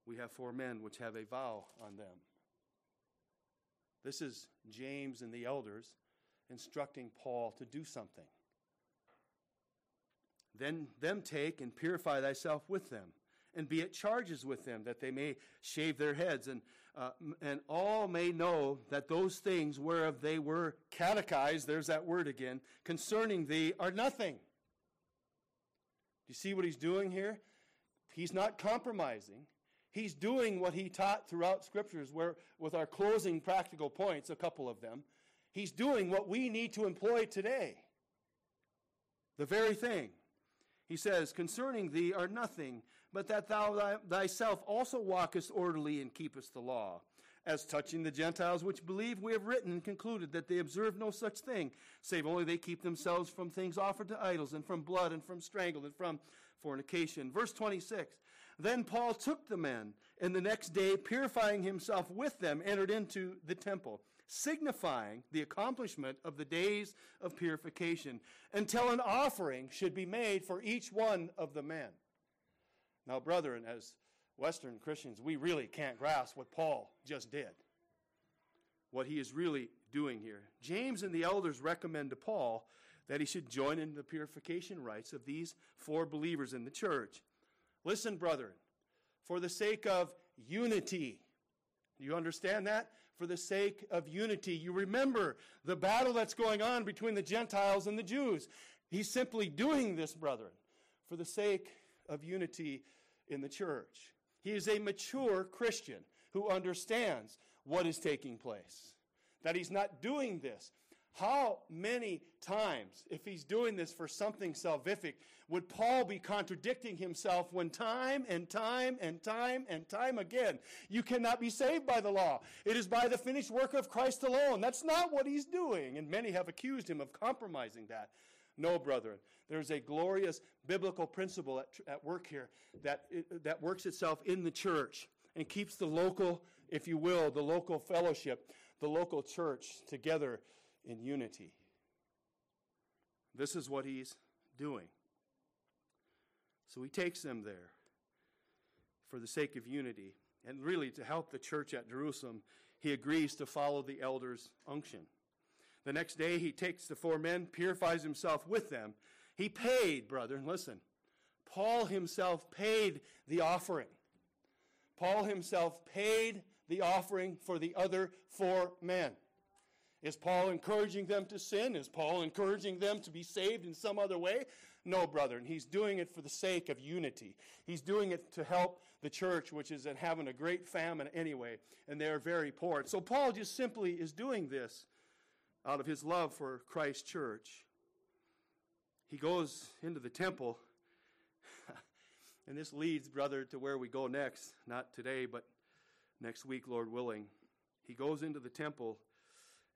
We have four men which have a vow on them. This is James and the elders instructing Paul to do something. Then them take and purify thyself with them, and be at charges with them, that they may shave their heads, and, uh, and all may know that those things whereof they were catechized, there's that word again, concerning thee are nothing. Do you see what he's doing here? He's not compromising. He's doing what he taught throughout scriptures, where with our closing practical points, a couple of them, he's doing what we need to employ today. The very thing. He says, Concerning thee are nothing, but that thou thyself also walkest orderly and keepest the law. As touching the Gentiles which believe, we have written and concluded that they observe no such thing, save only they keep themselves from things offered to idols, and from blood, and from strangled, and from fornication. Verse 26 Then Paul took the men, and the next day, purifying himself with them, entered into the temple, signifying the accomplishment of the days of purification, until an offering should be made for each one of the men. Now, brethren, as Western Christians, we really can't grasp what Paul just did, what he is really doing here. James and the elders recommend to Paul that he should join in the purification rites of these four believers in the church. Listen, brethren, for the sake of unity, you understand that? For the sake of unity. You remember the battle that's going on between the Gentiles and the Jews. He's simply doing this, brethren, for the sake of unity in the church. He is a mature Christian who understands what is taking place. That he's not doing this. How many times, if he's doing this for something salvific, would Paul be contradicting himself when time and time and time and time again, you cannot be saved by the law? It is by the finished work of Christ alone. That's not what he's doing. And many have accused him of compromising that. No, brethren. There's a glorious biblical principle at, at work here that, it, that works itself in the church and keeps the local, if you will, the local fellowship, the local church together in unity. This is what he's doing. So he takes them there for the sake of unity. And really, to help the church at Jerusalem, he agrees to follow the elders' unction. The next day, he takes the four men, purifies himself with them. He paid, brethren, listen. Paul himself paid the offering. Paul himself paid the offering for the other four men. Is Paul encouraging them to sin? Is Paul encouraging them to be saved in some other way? No, brethren. He's doing it for the sake of unity. He's doing it to help the church, which is having a great famine anyway, and they're very poor. So Paul just simply is doing this out of his love for Christ's church. He goes into the temple, and this leads, brother, to where we go next. Not today, but next week, Lord willing. He goes into the temple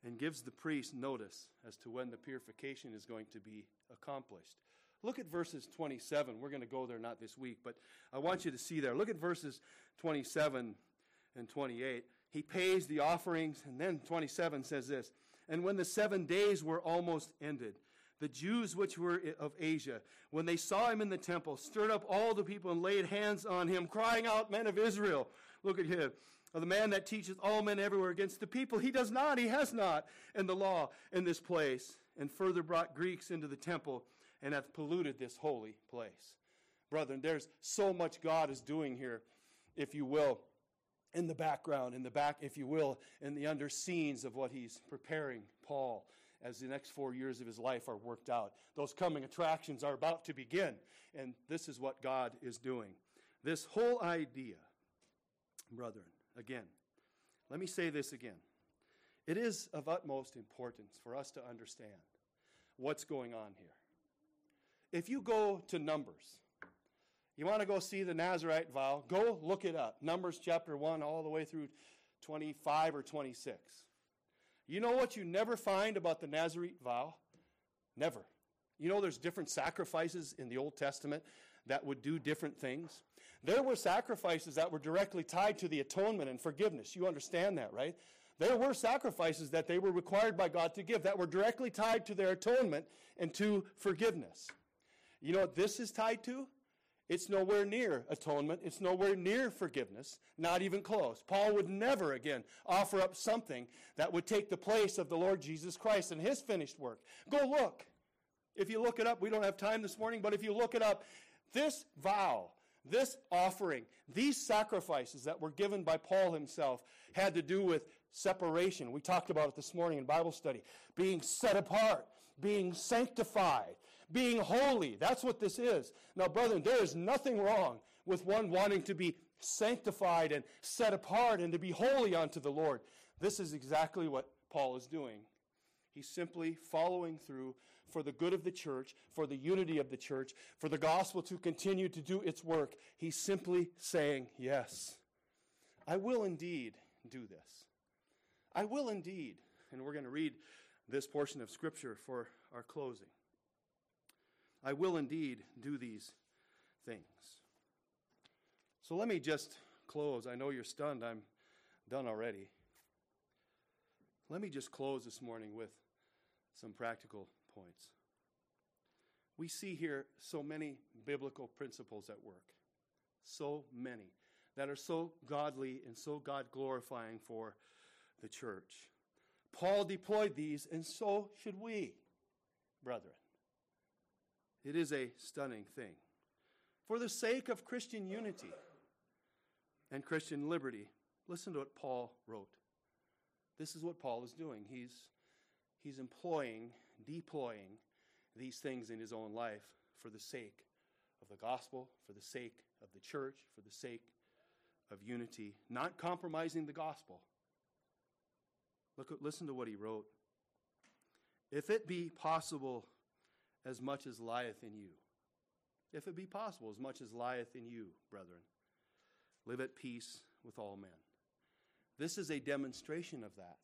and gives the priest notice as to when the purification is going to be accomplished. Look at verses 27. We're going to go there not this week, but I want you to see there. Look at verses 27 and 28. He pays the offerings, and then 27 says this And when the seven days were almost ended, the Jews which were of Asia, when they saw him in the temple, stirred up all the people and laid hands on him, crying out, Men of Israel, look at him the man that teaches all men everywhere against the people. He does not, he has not in the law in this place, and further brought Greeks into the temple and hath polluted this holy place. Brethren, there's so much God is doing here, if you will, in the background, in the back, if you will, in the under scenes of what he's preparing Paul as the next four years of his life are worked out. Those coming attractions are about to begin, and this is what God is doing. This whole idea, brethren, again. Let me say this again. It is of utmost importance for us to understand what's going on here. If you go to Numbers, you want to go see the Nazarite vow, go look it up. Numbers chapter 1 all the way through 25 or 26. You know what you never find about the Nazarite vow? Never. You know there's different sacrifices in the Old Testament that would do different things. There were sacrifices that were directly tied to the atonement and forgiveness. You understand that, right? There were sacrifices that they were required by God to give that were directly tied to their atonement and to forgiveness. You know what this is tied to? It's nowhere near atonement. It's nowhere near forgiveness. Not even close. Paul would never again offer up something that would take the place of the Lord Jesus Christ and his finished work. Go look. If you look it up, we don't have time this morning, but if you look it up, this vow, this offering, these sacrifices that were given by Paul himself had to do with separation. We talked about it this morning in Bible study. Being set apart, being sanctified, being holy. That's what this is. Now, brethren, there is nothing wrong with one wanting to be sanctified and set apart and to be holy unto the Lord. This is exactly what Paul is doing. He's simply following through for the good of the church, for the unity of the church, for the gospel to continue to do its work. He's simply saying, Yes, I will indeed do this. I will indeed. And we're going to read this portion of Scripture for our closing. I will indeed do these things. So let me just close. I know you're stunned. I'm done already. Let me just close this morning with some practical points. We see here so many biblical principles at work. So many. that are so godly and so God glorifying for the church. Paul deployed these, and so should we, brethren. It is a stunning thing. For the sake of Christian unity and Christian liberty, listen to what Paul wrote. This is what Paul is doing. He's, he's employing, deploying these things in his own life for the sake of the gospel, for the sake of the church, for the sake of unity, not compromising the gospel. Look, listen to what he wrote. If it be possible, as much as lieth in you, if it be possible, as much as lieth in you, brethren, live at peace with all men. This is a demonstration of that.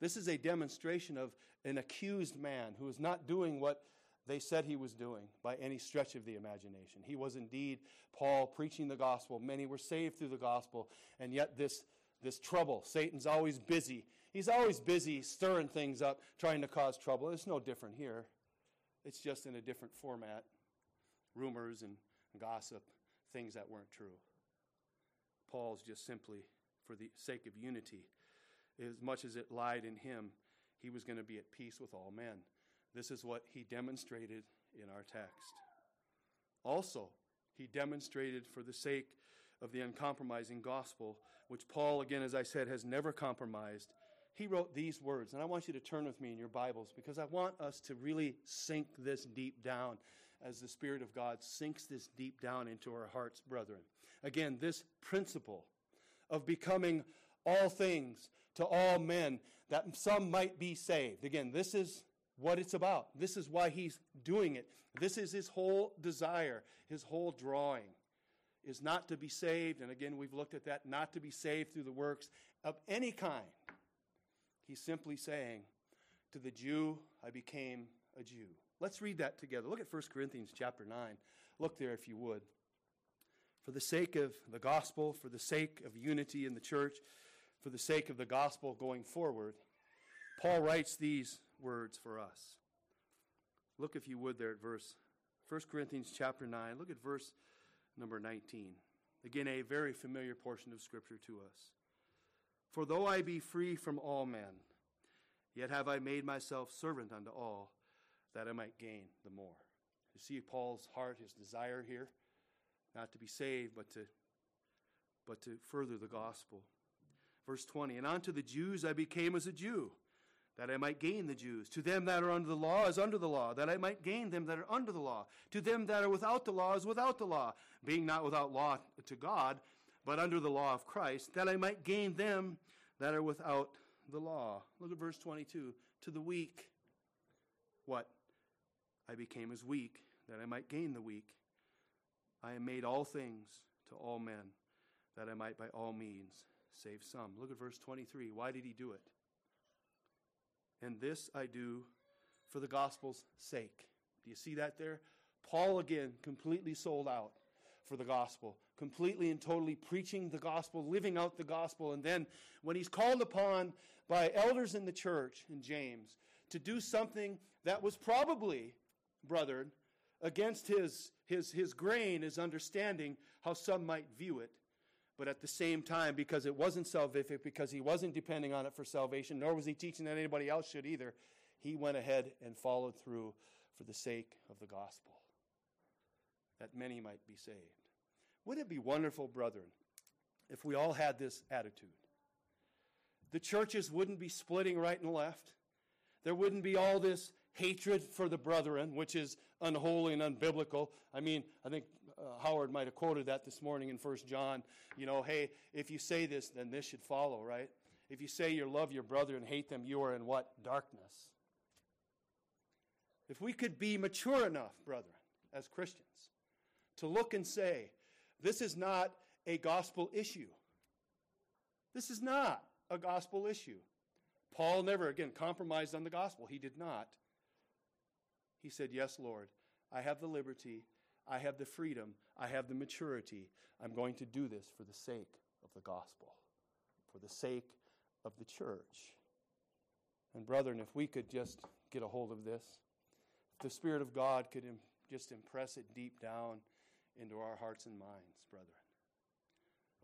This is a demonstration of an accused man who is not doing what they said he was doing by any stretch of the imagination. He was indeed Paul preaching the gospel. Many were saved through the gospel, and yet this, this trouble, Satan's always busy. He's always busy stirring things up, trying to cause trouble. It's no different here. It's just in a different format rumors and gossip, things that weren't true. Paul's just simply, for the sake of unity, as much as it lied in him, he was going to be at peace with all men. This is what he demonstrated in our text. Also, he demonstrated for the sake of the uncompromising gospel, which Paul, again, as I said, has never compromised. He wrote these words, and I want you to turn with me in your Bibles because I want us to really sink this deep down as the Spirit of God sinks this deep down into our hearts, brethren. Again, this principle of becoming all things to all men that some might be saved. Again, this is what it's about. This is why he's doing it. This is his whole desire, his whole drawing is not to be saved. And again, we've looked at that, not to be saved through the works of any kind. He's simply saying, To the Jew, I became a Jew. Let's read that together. Look at 1 Corinthians chapter 9. Look there if you would. For the sake of the gospel, for the sake of unity in the church, for the sake of the gospel going forward, Paul writes these words for us. Look, if you would, there at verse 1 Corinthians chapter 9. Look at verse number 19. Again, a very familiar portion of Scripture to us. For though I be free from all men, yet have I made myself servant unto all, that I might gain the more. You see Paul's heart, his desire here, not to be saved, but to, but to further the gospel. Verse 20, and unto the Jews I became as a Jew that I might gain the Jews. To them that are under the law is under the law, that I might gain them that are under the law. To them that are without the law is without the law, being not without law to God, but under the law of Christ, that I might gain them that are without the law. Look at verse 22. To the weak, what? I became as weak, that I might gain the weak. I am made all things to all men, that I might by all means save some. Look at verse 23. Why did he do it? and this I do for the gospel's sake. Do you see that there? Paul again completely sold out for the gospel, completely and totally preaching the gospel, living out the gospel. And then when he's called upon by elders in the church in James to do something that was probably, brethren, against his, his, his grain, his understanding, how some might view it, but at the same time, because it wasn't salvific, because he wasn't depending on it for salvation, nor was he teaching that anybody else should either, he went ahead and followed through for the sake of the gospel, that many might be saved. Wouldn't it be wonderful, brethren, if we all had this attitude? The churches wouldn't be splitting right and left. There wouldn't be all this hatred for the brethren, which is unholy and unbiblical. I mean, I think uh, Howard might have quoted that this morning in First John. You know, hey, if you say this, then this should follow, right? If you say you love your brother and hate them, you are in what? Darkness. If we could be mature enough, brethren, as Christians, to look and say, this is not a gospel issue. This is not a gospel issue. Paul never, again, compromised on the gospel. He did not. He said, Yes, Lord, I have the liberty I have the freedom, I have the maturity. I'm going to do this for the sake of the gospel, for the sake of the church. And, brethren, if we could just get a hold of this, if the Spirit of God could just impress it deep down into our hearts and minds, brethren.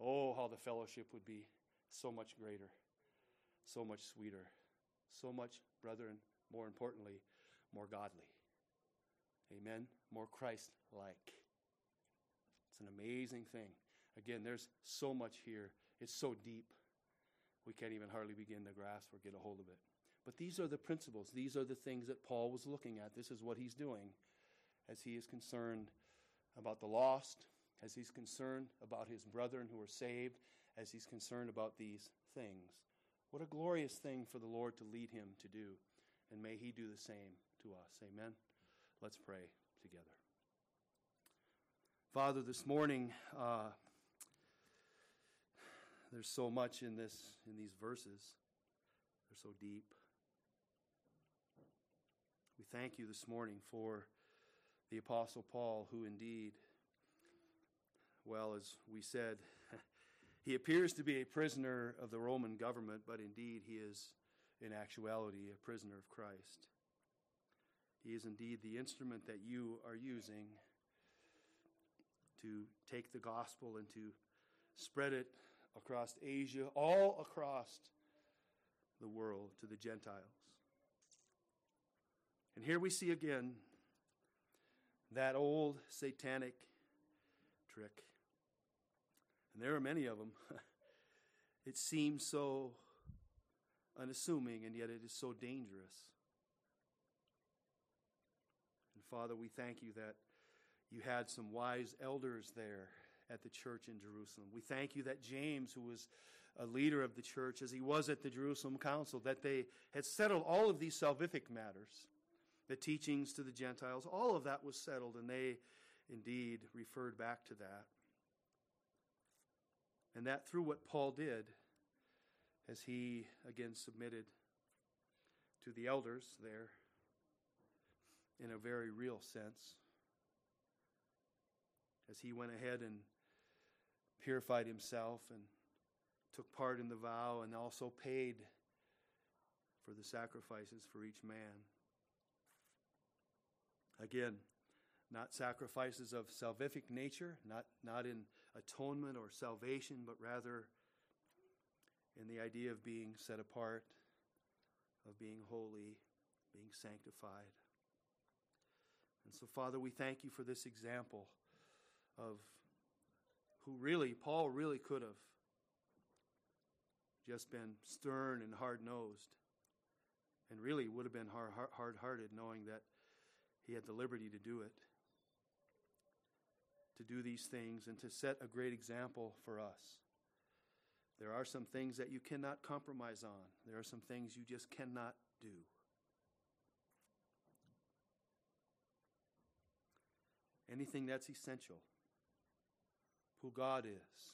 oh, how the fellowship would be so much greater, so much sweeter, so much, brethren, more importantly, more godly. Amen. More Christ like. It's an amazing thing. Again, there's so much here. It's so deep. We can't even hardly begin to grasp or get a hold of it. But these are the principles. These are the things that Paul was looking at. This is what he's doing as he is concerned about the lost, as he's concerned about his brethren who are saved, as he's concerned about these things. What a glorious thing for the Lord to lead him to do. And may he do the same to us. Amen. Let's pray together. Father, this morning, uh, there's so much in this in these verses. They're so deep. We thank you this morning for the apostle Paul who indeed well as we said he appears to be a prisoner of the Roman government but indeed he is in actuality a prisoner of Christ. He is indeed the instrument that you are using to take the gospel and to spread it across Asia, all across the world to the Gentiles. And here we see again that old satanic trick. And there are many of them. it seems so unassuming, and yet it is so dangerous. And Father, we thank you that you had some wise elders there at the church in Jerusalem. We thank you that James, who was a leader of the church, as he was at the Jerusalem Council, that they had settled all of these salvific matters, the teachings to the Gentiles, all of that was settled, and they indeed referred back to that. And that through what Paul did, as he again submitted to the elders there in a very real sense, as he went ahead and purified himself and took part in the vow and also paid for the sacrifices for each man. Again, not sacrifices of salvific nature, not, not in atonement or salvation, but rather in the idea of being set apart, of being holy, being sanctified. And so, Father, we thank you for this example of who really, Paul really could have just been stern and hard nosed, and really would have been hard hearted, knowing that he had the liberty to do it, to do these things, and to set a great example for us. There are some things that you cannot compromise on, there are some things you just cannot do. Anything that's essential who God is,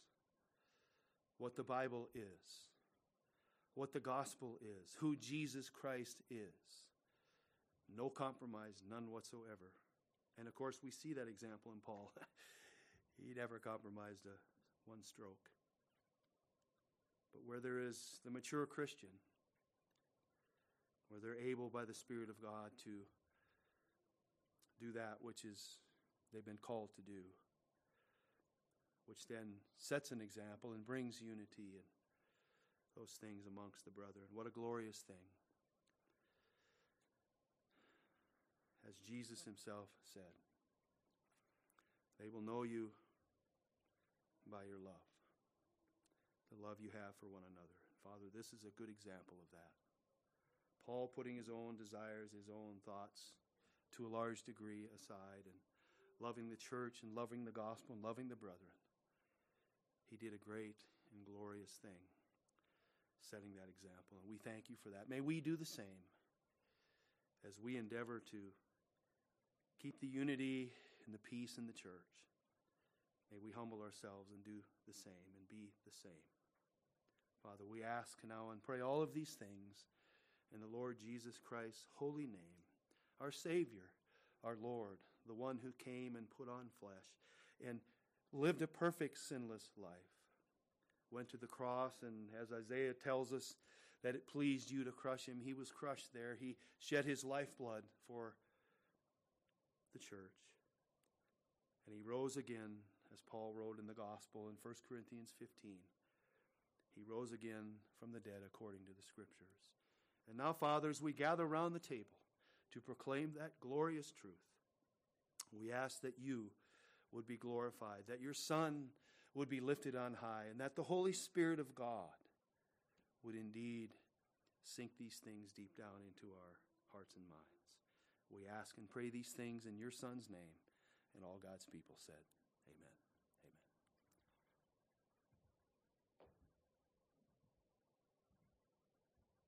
what the Bible is, what the gospel is, who Jesus Christ is. No compromise, none whatsoever. And of course, we see that example in Paul. he never compromised a one stroke. But where there is the mature Christian, where they're able by the Spirit of God to do that which is they've been called to do which then sets an example and brings unity and those things amongst the brethren. What a glorious thing. As Jesus himself said, they will know you by your love, the love you have for one another. Father, this is a good example of that. Paul putting his own desires, his own thoughts to a large degree aside and loving the church and loving the gospel and loving the brethren he did a great and glorious thing, setting that example. And we thank you for that. May we do the same as we endeavor to keep the unity and the peace in the church. May we humble ourselves and do the same and be the same. Father, we ask now and pray all of these things in the Lord Jesus Christ's holy name, our Savior, our Lord, the one who came and put on flesh and lived a perfect sinless life, went to the cross, and as Isaiah tells us that it pleased you to crush him, he was crushed there. He shed his lifeblood for the church. And he rose again as Paul wrote in the gospel in 1 Corinthians 15. He rose again from the dead according to the scriptures. And now, fathers, we gather round the table to proclaim that glorious truth. We ask that you would be glorified, that your Son would be lifted on high, and that the Holy Spirit of God would indeed sink these things deep down into our hearts and minds. We ask and pray these things in your Son's name. And all God's people said.